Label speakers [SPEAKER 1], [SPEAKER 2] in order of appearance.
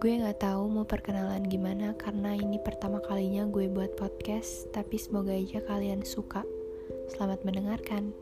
[SPEAKER 1] Gue gak tahu mau perkenalan gimana karena ini pertama kalinya gue buat podcast, tapi semoga aja kalian suka. Selamat mendengarkan.